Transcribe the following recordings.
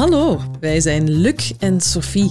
Hallo, wij zijn Luc en Sophie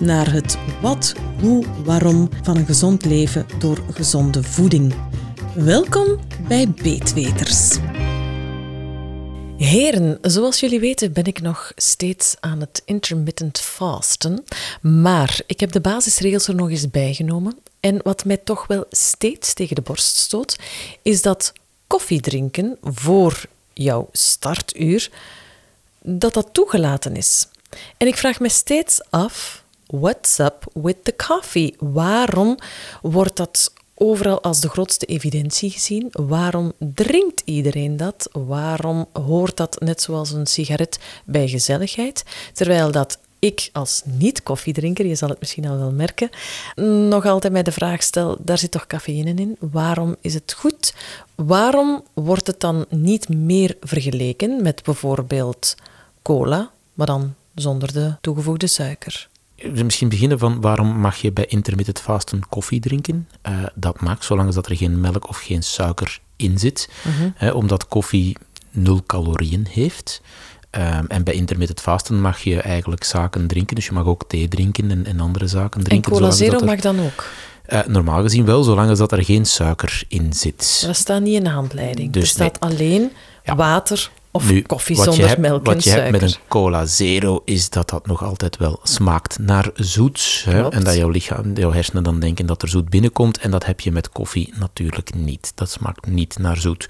naar het wat, hoe, waarom van een gezond leven door gezonde voeding. Welkom bij Beetweters. Heren, zoals jullie weten ben ik nog steeds aan het intermittent fasten, maar ik heb de basisregels er nog eens bijgenomen. En wat mij toch wel steeds tegen de borst stoot, is dat koffie drinken voor jouw startuur, dat dat toegelaten is. En ik vraag me steeds af, what's up with the coffee? Waarom wordt dat overal als de grootste evidentie gezien. Waarom drinkt iedereen dat? Waarom hoort dat net zoals een sigaret bij gezelligheid? Terwijl dat ik als niet-koffiedrinker, je zal het misschien al wel merken, nog altijd mij de vraag stel, daar zit toch cafeïne in? Waarom is het goed? Waarom wordt het dan niet meer vergeleken met bijvoorbeeld cola, maar dan zonder de toegevoegde suiker? Misschien beginnen van waarom mag je bij intermittent fasten koffie drinken? Uh, dat mag, zolang dat er geen melk of geen suiker in zit. Mhm. omdat koffie nul calorieën heeft. Um, en bij intermittent fasten mag je eigenlijk zaken drinken. Dus je mag ook thee drinken en, en andere zaken drinken. En cola zero mag dan ook? Uh, normaal gezien wel, zolang dat er geen suiker in zit. Dat staat niet in de handleiding. Dus er staat alleen water of nu, koffie zonder hebt, melk Wat je hebt met een cola zero is dat dat nog altijd wel smaakt naar zoet. Hè? En dat jouw lichaam, jouw hersenen dan denken dat er zoet binnenkomt. En dat heb je met koffie natuurlijk niet. Dat smaakt niet naar zoet.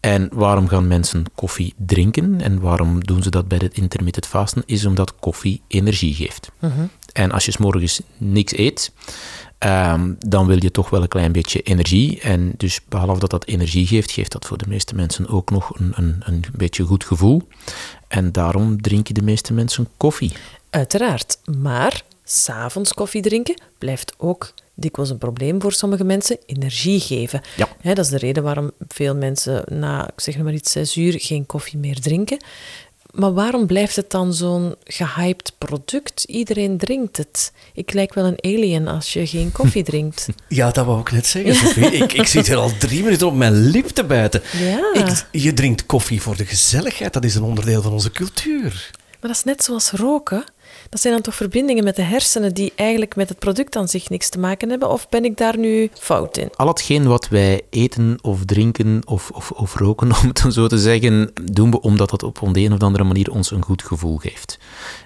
En waarom gaan mensen koffie drinken en waarom doen ze dat bij het intermittent fasten? Is omdat koffie energie geeft. Mhm. En als je s morgens niks eet, Ehm, dan wil je toch wel een klein beetje energie. En dus behalve dat dat energie geeft, geeft dat voor de meeste mensen ook nog een, een, een beetje goed gevoel. En daarom drinken de meeste mensen koffie. Uiteraard, maar s'avonds koffie drinken blijft ook dikwijls een probleem voor sommige mensen. Energie geven. Ja. dat is de reden waarom veel mensen na, ik zeg maar iets, zes uur geen koffie meer drinken. Maar waarom blijft het dan zo'n gehyped product? Iedereen drinkt het. Ik lijk wel een alien als je geen koffie drinkt. Ja, dat wou ik net zeggen, Sophie. ik, ik zit hier al drie minuten op mijn lip te bijten. Ja. Ik, je drinkt koffie voor de gezelligheid. Dat is een onderdeel van onze cultuur. Maar dat is net zoals roken. Dat zijn dan toch verbindingen met de hersenen die eigenlijk met het product aan zich niks te maken hebben? Of ben ik daar nu fout in? Al hetgeen wat wij eten of drinken of, of, of roken, om het zo te zeggen, doen we omdat dat op de een of andere manier ons een goed gevoel geeft.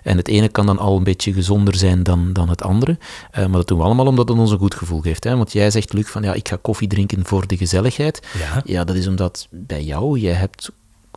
En het ene kan dan al een beetje gezonder zijn dan, dan het andere, uh, maar dat doen we allemaal omdat het ons een goed gevoel geeft. Hè? Want jij zegt, Luc, van ja, ik ga koffie drinken voor de gezelligheid. Ja, ja dat is omdat bij jou, jij hebt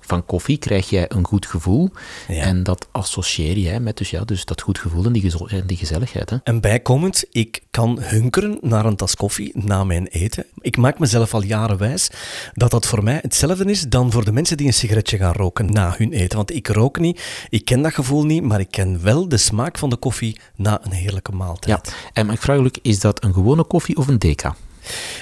van koffie krijg jij een goed gevoel. En dat associeer jij met dus, ja, dus dat goed gevoel en die, die gezelligheid. Hè. En bijkomend, ik kan hunkeren naar een tas koffie na mijn eten. Ik maak mezelf al jaren wijs dat dat voor mij hetzelfde is dan voor de mensen die een sigaretje gaan roken na hun eten. Want ik rook niet, ik ken dat gevoel niet, maar ik ken wel de smaak van de koffie na een heerlijke maaltijd. Ja, en ik vraag jullie, is dat een gewone koffie of een deca?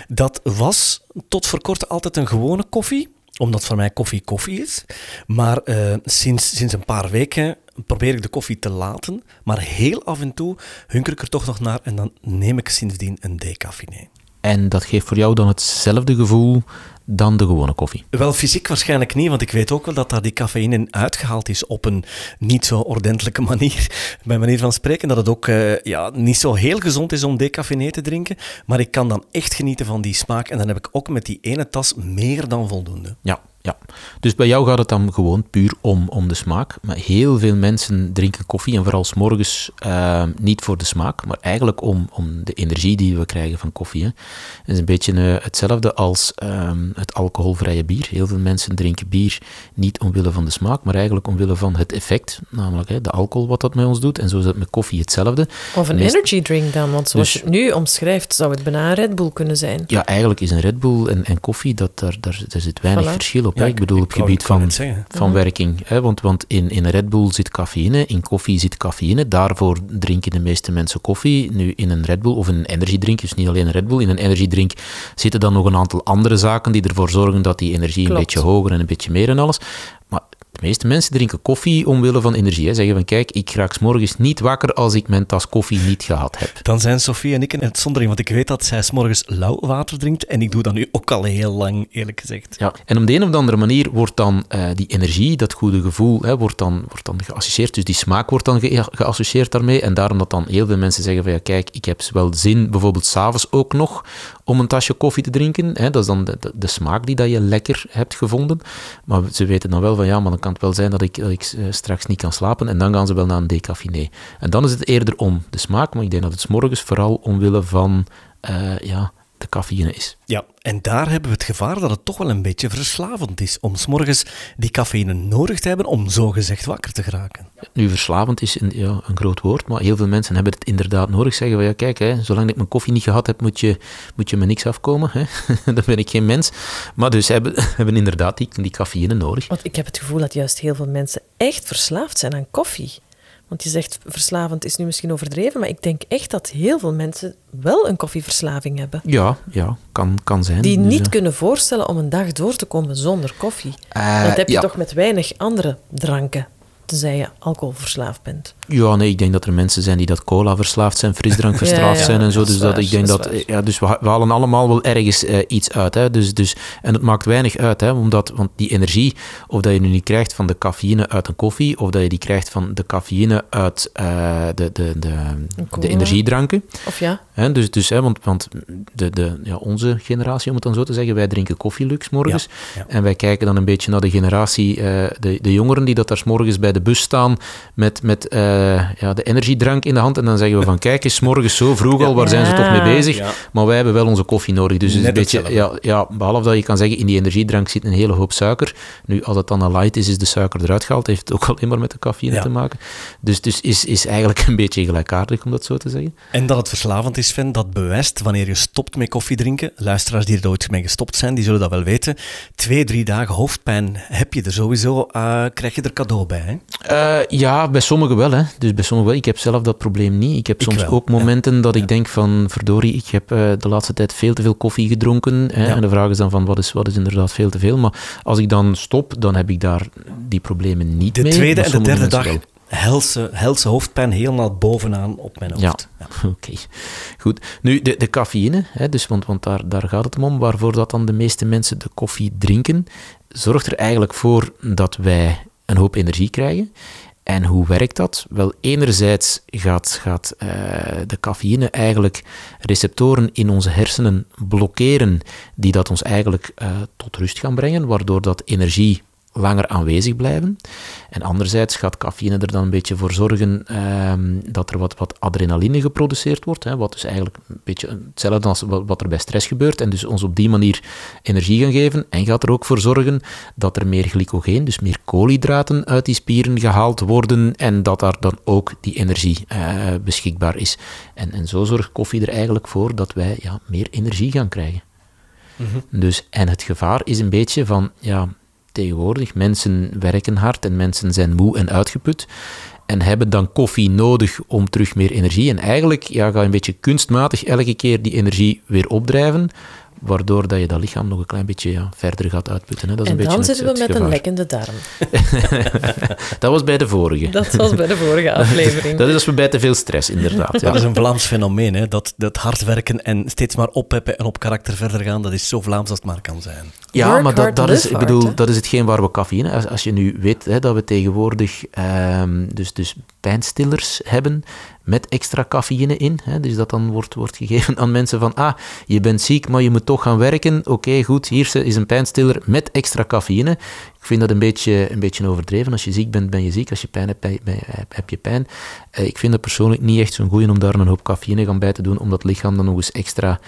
Dat was tot voor kort altijd een gewone koffie omdat voor mij koffie koffie is. Maar uh, sinds, sinds een paar weken probeer ik de koffie te laten. Maar heel af en toe hunker ik er toch nog naar en dan neem ik sindsdien een decaffiné. En dat geeft voor jou dan hetzelfde gevoel dan de gewone koffie? Wel, fysiek waarschijnlijk niet, want ik weet ook wel dat daar die cafeïne uitgehaald is op een niet zo ordentelijke manier. Bij manier van spreken, dat het ook uh, ja, niet zo heel gezond is om decafeïne te drinken. Maar ik kan dan echt genieten van die smaak. En dan heb ik ook met die ene tas meer dan voldoende. Ja, ja, dus bij jou gaat het dan gewoon puur om, om de smaak. Maar heel veel mensen drinken koffie en vooral s morgens uh, niet voor de smaak, maar eigenlijk om, om de energie die we krijgen van koffie. Het is een beetje uh, hetzelfde als uh, het alcoholvrije bier. Heel veel mensen drinken bier niet omwille van de smaak, maar eigenlijk omwille van het effect, namelijk hè, de alcohol wat dat met ons doet. En zo is het met koffie hetzelfde. Of een energy drink dan, want zoals dus, je het nu omschrijft, zou het bijna een Red Bull kunnen zijn. Ja, eigenlijk is een Red Bull en, en koffie, dat, daar, daar, daar zit weinig verschil op. Ja, ik bedoel, op gebied van, van werking. Hè? Want, want in, in Red Bull zit cafeïne, in koffie zit cafeïne. Daarvoor drinken de meeste mensen koffie. Nu in een Red Bull of in een energiedrink, dus niet alleen een Red Bull, in een energiedrink zitten dan nog een aantal andere zaken die ervoor zorgen dat die energie een beetje hoger en een beetje meer en alles. Maar meeste mensen drinken koffie omwille van energie. Hè. Zeggen van, kijk, ik raak morgens niet wakker als ik mijn tas koffie niet gehad heb. Dan zijn Sofie en ik een uitzondering, want ik weet dat zij s'morgens lauw water drinkt en ik doe dat nu ook al heel lang, eerlijk gezegd. Ja, en op de een of andere manier wordt dan uh, die energie, dat goede gevoel, hè, wordt, dan, wordt dan geassocieerd. Dus die smaak wordt dan ge geassocieerd daarmee. En daarom dat dan heel veel mensen zeggen van, ja, kijk, ik heb wel zin, bijvoorbeeld s'avonds ook nog, om een tasje koffie te drinken. Hè. Dat is dan de, de, smaak die dat je lekker hebt gevonden. Maar ze weten dan wel van, ja, maar dan kan het wel zijn dat ik, ik uh, straks niet kan slapen. En dan gaan ze wel naar een decaffiné. En dan is het eerder om de smaak, maar ik denk dat het s morgens vooral omwille van uh, ja, de cafeïne is. Ja, en daar hebben we het gevaar dat het toch wel een beetje verslavend is om s'morgens die cafeïne nodig te hebben om zogezegd wakker te geraken. Nu, verslavend is een, ja, een groot woord, maar heel veel mensen hebben het inderdaad nodig. Zeggen van, ja kijk, hè, zolang ik mijn koffie niet gehad heb, moet je, moet je me niks afkomen. Hè. dan ben ik geen mens. Maar dus hebben, hebben inderdaad die, die cafeïne nodig. Want ik heb het gevoel dat juist heel veel mensen echt verslaafd zijn aan koffie. Want je zegt verslavend is nu misschien overdreven, maar ik denk echt dat heel veel mensen wel een koffieverslaving hebben. Ja, ja kan, kan zijn. Die dus, niet kunnen voorstellen om een dag door te komen zonder koffie. Uh, dat heb je toch met weinig andere dranken tenzij je alcoholverslaafd bent. Ja, nee, ik denk dat er mensen zijn die dat cola verslaafd zijn, frisdrank verslaafd ja, zijn en zo. Dus dat, ik denk dat, ja, dus we, we, halen allemaal wel ergens uh, iets uit. Hè. Dus, dus, en het maakt weinig uit, hè, omdat want die energie, of dat je nu niet krijgt van de cafeïne uit een koffie, of dat je die krijgt van de cafeïne uit uh, de, de, de, de, energiedranken. Of ja. Hè, dus, dus, hè, want, want de, de, ja, onze generatie, om het dan zo te zeggen, wij drinken koffielux morgens. En wij kijken dan een beetje naar de generatie, uh, de, de jongeren die dat daar s morgens bij de bus staan met, met uh, ja, de energiedrank in de hand. En dan zeggen we van, kijk eens, morgens zo vroeg al, waar zijn ze toch mee bezig? Ja. Maar wij hebben wel onze koffie nodig. Dus een beetje, ja, ja, behalve dat je kan zeggen, in die energiedrank zit een hele hoop suiker. Nu, als het dan een light is, is de suiker eruit gehaald. Heeft het ook alleen maar met de cafeïne te maken. Dus, dus is, is eigenlijk een beetje gelijkaardig, om dat zo te zeggen. En dat het verslavend is, Sven, dat bewijst wanneer je stopt met koffie drinken. Luisteraars die er ooit mee gestopt zijn, die zullen dat wel weten. Twee, drie dagen hoofdpijn heb je er sowieso, uh, krijg je er cadeau bij, hè? Uh, ja, bij sommigen wel. Hè. Dus bij sommigen wel. Ik heb zelf dat probleem niet. Ik heb soms ook momenten ja. dat ik denk van, verdorie, ik heb uh, de laatste tijd veel te veel koffie gedronken. Hè. Ja. En de vraag is dan van, wat is, wat is inderdaad veel te veel? Maar als ik dan stop, dan heb ik daar die problemen niet de mee. De tweede en de derde dag helse, helse hoofdpijn helemaal bovenaan op mijn hoofd. Ja, ja. oké. Okay. Goed. Nu, de, de cafeïne, hè, dus, want, want daar, daar gaat het om, waarvoor dat dan de meeste mensen de koffie drinken, zorgt er eigenlijk voor dat wij een hoop energie krijgen. En hoe werkt dat? Wel, enerzijds gaat, gaat uh, de cafeïne eigenlijk receptoren in onze hersenen blokkeren, die dat ons eigenlijk uh, tot rust gaan brengen, waardoor dat energie langer aanwezig blijven. En anderzijds gaat cafeïne er dan een beetje voor zorgen um, dat er wat, wat adrenaline geproduceerd wordt, hè, wat dus eigenlijk een beetje hetzelfde als wat, wat er bij stress gebeurt, en dus ons op die manier energie gaan geven. En gaat er ook voor zorgen dat er meer glycogeen, dus meer koolhydraten uit die spieren gehaald worden, en dat daar dan ook die energie uh, beschikbaar is. En, en zo zorgt koffie er eigenlijk voor dat wij ja, meer energie gaan krijgen. Mm -hmm. Dus, en het gevaar is een beetje van, ja, tegenwoordig. Mensen werken hard en mensen zijn moe en uitgeput en hebben dan koffie nodig om terug meer energie. En eigenlijk ja, ga je een beetje kunstmatig elke keer die energie weer opdrijven, waardoor dat je dat lichaam nog een klein beetje ja, verder gaat uitputten. Hè. Dat is en een dan zitten we met gevaar. een lekkende darm. dat was bij de vorige. Dat was bij de vorige aflevering. dat is als we bij te veel stress, inderdaad. Ja. Dat is een Vlaams fenomeen, hè? Dat, dat hard werken en steeds maar oppeppen en op karakter verder gaan, dat is zo Vlaams als het maar kan zijn. Ja, Work maar dat, dat, is, ik bedoel, hè? dat is hetgeen waar we cafeïne... Als, als je nu weet hè, dat we tegenwoordig um, dus, dus pijnstillers hebben met extra cafeïne in, hè, dus dat dan wordt, wordt gegeven aan mensen van ah, je bent ziek, maar je moet toch gaan werken. Oké, okay, goed, hier is een pijnstiller met extra cafeïne. Ik vind dat een beetje, een beetje overdreven. Als je ziek bent, ben je ziek. Als je pijn hebt, heb je pijn. Uh, ik vind het persoonlijk niet echt zo'n goeie om daar een hoop cafeïne gaan bij te doen, om dat lichaam dan nog eens extra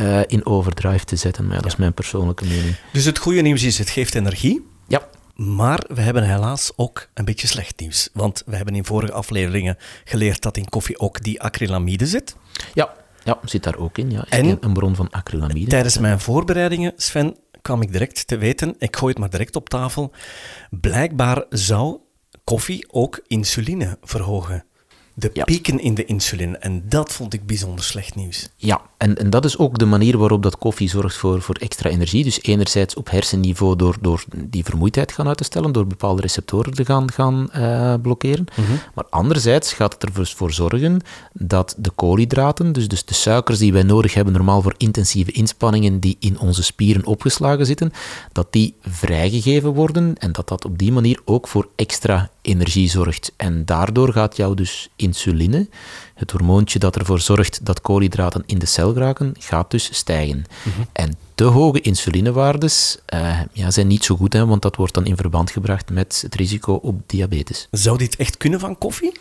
uh, in overdrive te zetten. Maar ja, dat is mijn persoonlijke mening. Dus het goede nieuws is, het geeft energie. Ja. Maar we hebben helaas ook een beetje slecht nieuws. Want we hebben in vorige afleveringen geleerd dat in koffie ook die acrylamide zit. Ja, ja zit daar ook in. Ja. En een bron van acrylamide. Tijdens mijn voorbereidingen, Sven, kwam ik direct te weten, ik gooi het maar direct op tafel, blijkbaar zou koffie ook insuline verhogen. De Ja. pieken in de insuline. En dat vond ik bijzonder slecht nieuws. Ja, en, en dat is ook de manier waarop dat koffie zorgt voor, voor extra energie. Dus enerzijds op hersenniveau door, door die vermoeidheid gaan uit te stellen, door bepaalde receptoren te gaan, gaan eh, blokkeren. Maar anderzijds gaat het er dus zorgen dat de koolhydraten, dus, dus de suikers die wij nodig hebben normaal voor intensieve inspanningen die in onze spieren opgeslagen zitten, dat die vrijgegeven worden en dat dat op die manier ook voor extra energie zorgt. En daardoor gaat jou dus insuline, het hormoontje dat ervoor zorgt dat koolhydraten in de cel geraken, gaat dus stijgen. En te hoge insulinewaardes eh, ja, zijn niet zo goed, hè, want dat wordt dan in verband gebracht met het risico op diabetes. Zou dit echt kunnen van koffie?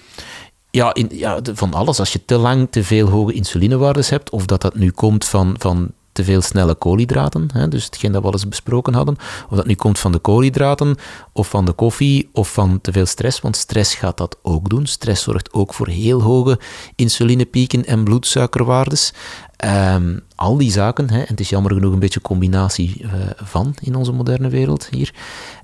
Ja, in, ja, van alles. Als je te lang te veel hoge insulinewaardes hebt, of dat dat nu komt van, van te veel snelle koolhydraten, hè, dus hetgeen dat we al eens besproken hadden, of dat nu komt van de koolhydraten, of van de koffie, of van te veel stress, want stress gaat dat ook doen. Stress zorgt ook voor heel hoge insulinepieken en bloedsuikerwaardes. Ehm, al die zaken, hè, en het is jammer genoeg een beetje combinatie eh, van in onze moderne wereld hier,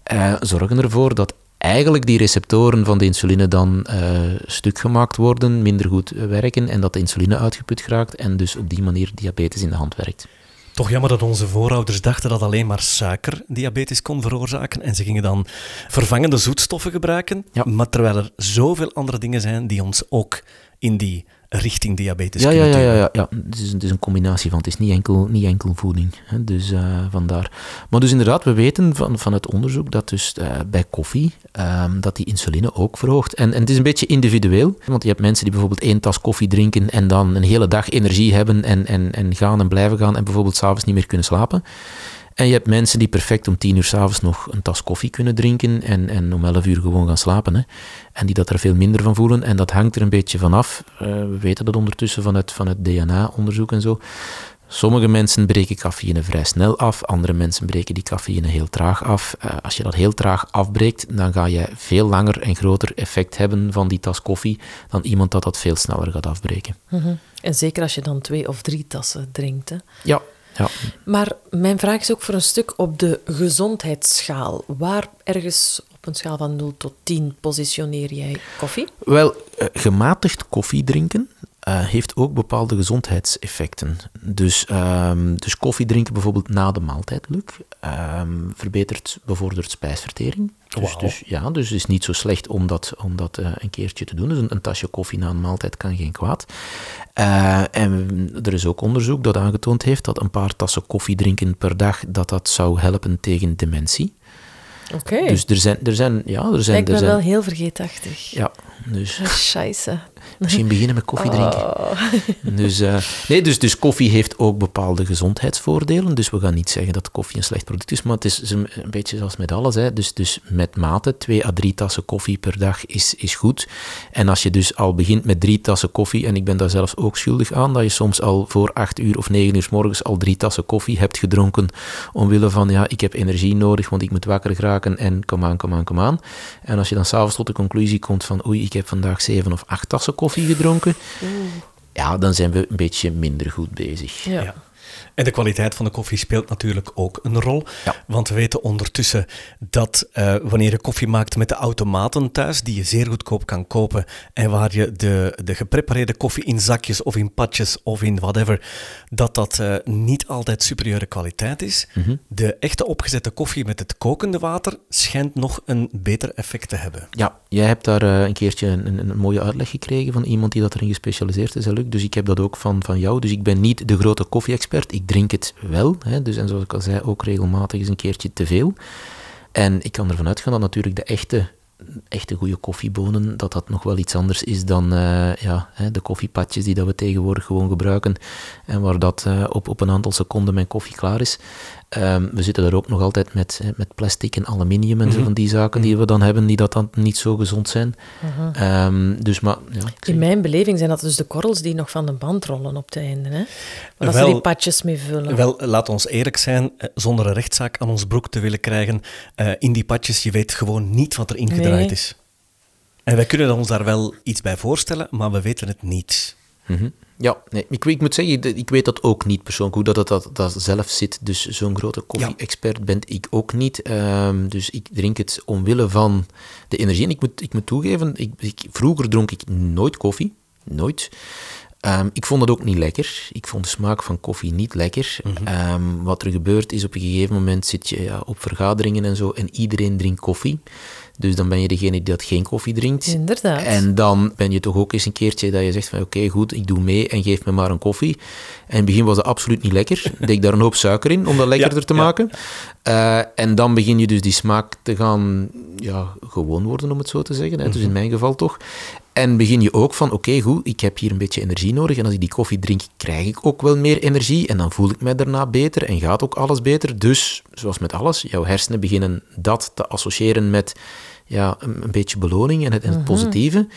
eh, zorgen ervoor dat eigenlijk die receptoren van de insuline dan eh, stuk gemaakt worden, minder goed werken en dat de insuline uitgeput geraakt en dus op die manier diabetes in de hand werkt. Toch jammer dat onze voorouders dachten dat alleen maar suiker diabetes kon veroorzaken. En ze gingen dan vervangende zoetstoffen gebruiken. Ja. Maar terwijl er zoveel andere dingen zijn die ons ook in die richting diabetes Ja, ja, kunnen ja, ja, ja, ja. Het, is, het is een combinatie van. Het is niet enkel, niet enkel voeding. Hè. Dus eh, vandaar. Maar dus inderdaad, we weten van, van het onderzoek dat dus eh, bij koffie ehm, dat die insuline ook verhoogt. En, en het is een beetje individueel. Want je hebt mensen die bijvoorbeeld één tas koffie drinken en dan een hele dag energie hebben en, en, en gaan en blijven gaan en bijvoorbeeld s'avonds niet meer kunnen slapen. En je hebt mensen die perfect om tien uur s'avonds nog een tas koffie kunnen drinken en, en om elf uur gewoon gaan slapen. Hè. En die dat er veel minder van voelen. En dat hangt er een beetje vanaf. Eh we weten dat ondertussen vanuit, vanuit DNA-onderzoek en zo. Sommige mensen breken cafeïne vrij snel af, andere mensen breken die cafeïne heel traag af. Eh, als je dat heel traag afbreekt, dan ga je veel langer en groter effect hebben van die tas koffie dan iemand dat dat veel sneller gaat afbreken. Mhm. En zeker als je dan twee of drie tassen drinkt. Hè. Ja, ja. Maar mijn vraag is ook voor een stuk op de gezondheidsschaal. Waar ergens op een schaal van 0 tot 10 positioneer jij koffie? Wel, eh, gematigd koffie drinken eh, heeft ook bepaalde gezondheidseffecten. Dus, ehm, dus koffie drinken bijvoorbeeld na de maaltijd, Luc, ehm, verbetert, bevordert spijsvertering. Dus, dus, ja, dus het is niet zo slecht om dat, om dat eh, een keertje te doen. Dus een, een tasje koffie na een maaltijd kan geen kwaad. Eh, en er is ook onderzoek dat aangetoond heeft dat een paar tassen koffie drinken per dag, dat dat zou helpen tegen dementie. Oké. Dus er zijn, er zijn, ja, er zijn, me zijn, wel heel vergeetachtig. ja, dus Scheisse. Misschien beginnen met koffie drinken. Oh. Dus, eh, nee, dus, dus koffie heeft ook bepaalde gezondheidsvoordelen. Dus we gaan niet zeggen dat koffie een slecht product is, maar het is een, een beetje zoals met alles. Hè. Dus, dus met mate, twee à drie tassen koffie per dag is, is goed. En als je dus al begint met drie tassen koffie, en ik ben daar zelfs ook schuldig aan, dat je soms al voor acht uur of negen uur 's morgens al drie tassen koffie hebt gedronken, omwille van, ja, ik heb energie nodig, want ik moet wakker en kom aan, kom aan, kom aan. En als je dan s'avonds tot de conclusie komt van, oei, ik heb vandaag zeven of acht tassen koffie gedronken, ja, dan zijn we een beetje minder goed bezig. Ja. Ja. En de kwaliteit van de koffie speelt natuurlijk ook een rol. Ja. Want we weten ondertussen dat eh, wanneer je koffie maakt met de automaten thuis, die je zeer goedkoop kan kopen, en waar je de, de geprepareerde koffie in zakjes of in patjes of in whatever, dat dat eh, niet altijd superieure kwaliteit is. De echte opgezette koffie met het kokende water schijnt nog een beter effect te hebben. Ja, jij hebt daar eh, een keertje een, een, een mooie uitleg gekregen van iemand die dat erin gespecialiseerd is, hè, Luc. Dus ik heb dat ook van, van jou. Dus ik ben niet de grote koffie-expert. Ik drink het wel. Hè, dus, en zoals ik al zei, ook regelmatig eens een keertje te veel. En ik kan ervan uitgaan dat natuurlijk de echte, echte goede koffiebonen, dat dat nog wel iets anders is dan eh, ja, de koffiepatjes die dat we tegenwoordig gewoon gebruiken. En waar dat eh, op, op een aantal seconden mijn koffie klaar is. Ehm, we zitten daar ook nog altijd met, hè, met plastic en aluminium en zo van die zaken die we dan hebben, die dat dan niet zo gezond zijn. Ehm, dus maar, ja, In mijn beleving zijn dat dus de korrels die nog van de band rollen op het einde. Hè? Waar ze Wel- die patjes mee vullen. Wel, laat ons eerlijk zijn, eh, zonder een rechtszaak aan ons broek te willen krijgen, eh, in die patjes, je weet gewoon niet wat er ingedraaid Nee. is. En wij kunnen ons daar wel iets bij voorstellen, maar we weten het niet. Mhm. Ja, nee, ik, ik, moet zeggen, ik weet dat ook niet persoonlijk, hoe dat, dat, dat, dat zelf zit. Dus zo'n grote koffie-expert ben ik ook niet. Ehm, dus ik drink het omwille van de energie. En ik moet, ik moet toegeven, ik, ik, vroeger dronk ik nooit koffie. Nooit. Ehm, ik vond het ook niet lekker. Ik vond de smaak van koffie niet lekker. Mhm. Ehm, wat er gebeurt is, op een gegeven moment zit je ja, op vergaderingen en zo en iedereen drinkt koffie. Dus dan ben je degene die dat geen koffie drinkt. Inderdaad. En dan ben je toch ook eens een keertje dat je zegt van oké, goed, ik doe mee en geef me maar een koffie. En in het begin was dat absoluut niet lekker. Deed ik daar een hoop suiker in om dat lekkerder te maken. Uh, en dan begin je dus die smaak te gaan ja, gewoon worden, om het zo te zeggen. Hè. Dus in mhm. mijn geval toch. En begin je ook van, oké, goed, ik heb hier een beetje energie nodig. En als ik die koffie drink, krijg ik ook wel meer energie. En dan voel ik mij daarna beter en gaat ook alles beter. Dus, zoals met alles, jouw hersenen beginnen dat te associëren met ja, een, een beetje beloning en het, en het mhm. positieve.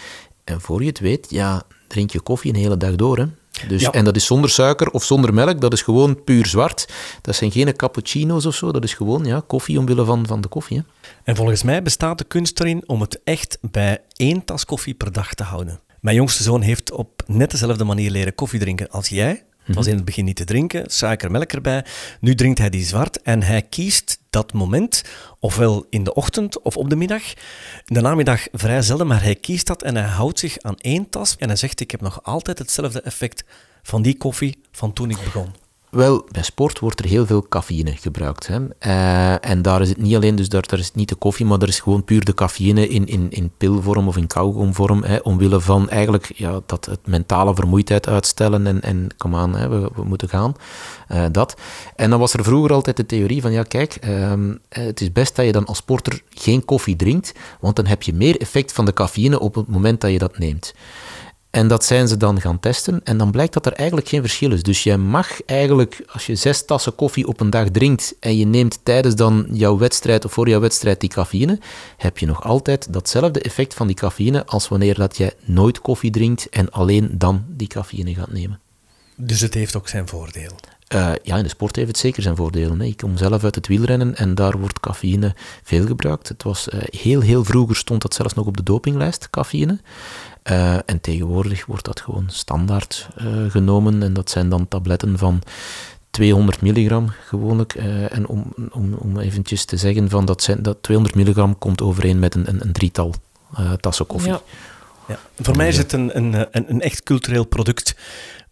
En voor je het weet, ja, drink je koffie een hele dag door. Hè. Dus, En dat is zonder suiker of zonder melk, dat is gewoon puur zwart. Dat zijn geen cappuccino's of zo, dat is gewoon ja, koffie omwille van, van de koffie. Hè. En volgens mij bestaat de kunst erin om het echt bij één tas koffie per dag te houden. Mijn jongste zoon heeft op net dezelfde manier leren koffie drinken als jij. Het was in het begin niet te drinken, suiker, melk erbij. Nu drinkt hij die zwart en hij kiest dat moment, ofwel in de ochtend of op de middag. In de namiddag vrij zelden, maar hij kiest dat en hij houdt zich aan één tas. En hij zegt, ik heb nog altijd hetzelfde effect van die koffie van toen ik begon. Wel, bij sport wordt er heel veel cafeïne gebruikt. Hè. Uh, en daar is het niet alleen, dus daar, daar is niet de koffie, maar er is gewoon puur de cafeïne in, in, in pilvorm of in kauwgomvorm, omwille van eigenlijk ja, dat het mentale vermoeidheid uitstellen en, en kom aan, hè, we, moeten gaan. Uh, dat. En dan was er vroeger altijd de theorie van, ja kijk, uh, het is best dat je dan als sporter geen koffie drinkt, want dan heb je meer effect van de cafeïne op het moment dat je dat neemt. En dat zijn ze dan gaan testen. En dan blijkt dat er eigenlijk geen verschil is. Dus jij mag eigenlijk, als je zes tassen koffie op een dag drinkt en je neemt tijdens dan jouw wedstrijd of voor jouw wedstrijd die cafeïne, heb je nog altijd datzelfde effect van die cafeïne als wanneer dat jij nooit koffie drinkt en alleen dan die cafeïne gaat nemen. Dus het heeft ook zijn voordeel. Uh, ja, in de sport heeft het zeker zijn voordelen. Hè. Ik kom zelf uit het wielrennen en daar wordt cafeïne veel gebruikt. Het was uh, heel, heel vroeger stond dat zelfs nog op de dopinglijst, cafeïne. Uh, en tegenwoordig wordt dat gewoon standaard genomen en dat zijn dan tabletten van 200 milligram gewoonlijk. en om, om, om eventjes te zeggen, van dat, zijn, dat 200 milligram komt overeen met een, een, een drietal tassen koffie. Ja. Ja. Voor mij is het een, een, een, een echt cultureel product.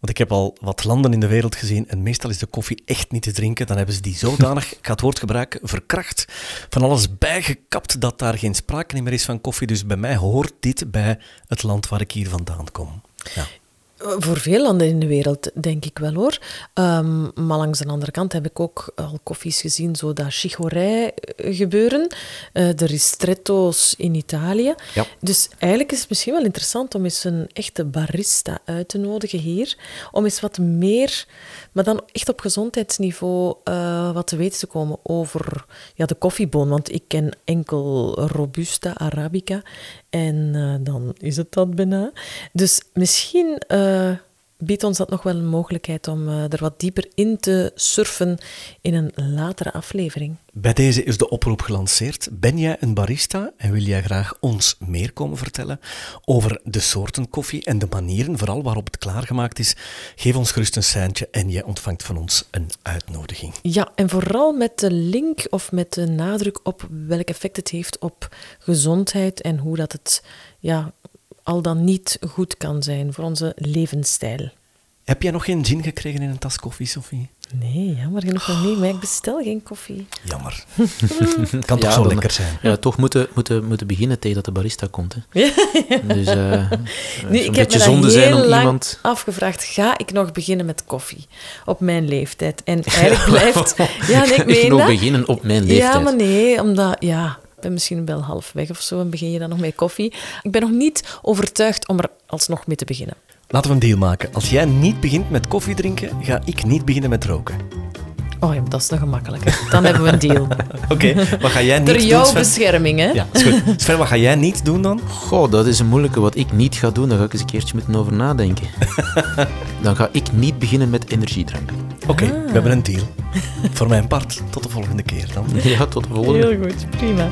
Want ik heb al wat landen in de wereld gezien en meestal is de koffie echt niet te drinken. Dan hebben ze die zodanig, ik ga het woord gebruiken, verkracht, van alles bijgekapt dat daar geen sprake meer is van koffie. Dus bij mij hoort dit bij het land waar ik hier vandaan kom. Ja. Voor veel landen in de wereld, denk ik wel hoor. Um, maar langs de andere kant heb ik ook al koffies gezien, zo dat chicorij eh, gebeuren. Uh, de ristretto's in Italië. Ja. Dus eigenlijk is het misschien wel interessant om eens een echte barista uit te nodigen hier. Om eens wat meer, maar dan echt op gezondheidsniveau, uh, wat te weten te komen over ja, de koffieboon. Want ik ken enkel Robusta Arabica. En uh, dan is het dat bijna. Dus misschien uh, biedt ons dat nog wel een mogelijkheid om uh, er wat dieper in te surfen in een latere aflevering. Bij deze is de oproep gelanceerd. Ben jij een barista en wil jij graag ons meer komen vertellen over de soorten koffie en de manieren, vooral waarop het klaargemaakt is? Geef ons gerust een seintje en jij ontvangt van ons een uitnodiging. Ja, en vooral met de link of met de nadruk op welk effect het heeft op gezondheid en hoe dat het ja, al dan niet goed kan zijn voor onze levensstijl. Heb jij nog geen zin gekregen in een tas koffie, Sophie? Nee, jammer genoeg nog niet, maar ik bestel geen koffie. Jammer. Het kan toch zo lekker zijn? Ja, toch moeten, moeten, moeten beginnen tegen dat de barista komt. Hè. Ja, Dus uh, nee, ik heb me zonde zijn om lang iemand... afgevraagd, ga ik nog beginnen met koffie op mijn leeftijd? En eigenlijk blijft... ja, nee, ik meen nog beginnen op mijn leeftijd? Ja, maar nee, omdat... Ja, ik ben misschien wel halfweg of zo en begin je dan nog met koffie. Ik ben nog niet overtuigd om er alsnog mee te beginnen. Laten we een deal maken. Als jij niet begint met koffie drinken, ga ik niet beginnen met roken. Oh ja, dat is nog gemakkelijker. Dan hebben we een deal. Oké, wat ga jij niet doen? Door jouw bescherming, hè? Ja, is goed. Sven, wat ga jij niet doen dan? Goh, dat is een moeilijke. Wat ik niet ga doen, daar ga ik eens een keertje moeten over nadenken. dan ga ik niet beginnen met energiedrank. Oké, we hebben een deal. Voor mijn part, tot de volgende keer dan. Ja, tot de volgende. Heel goed, prima.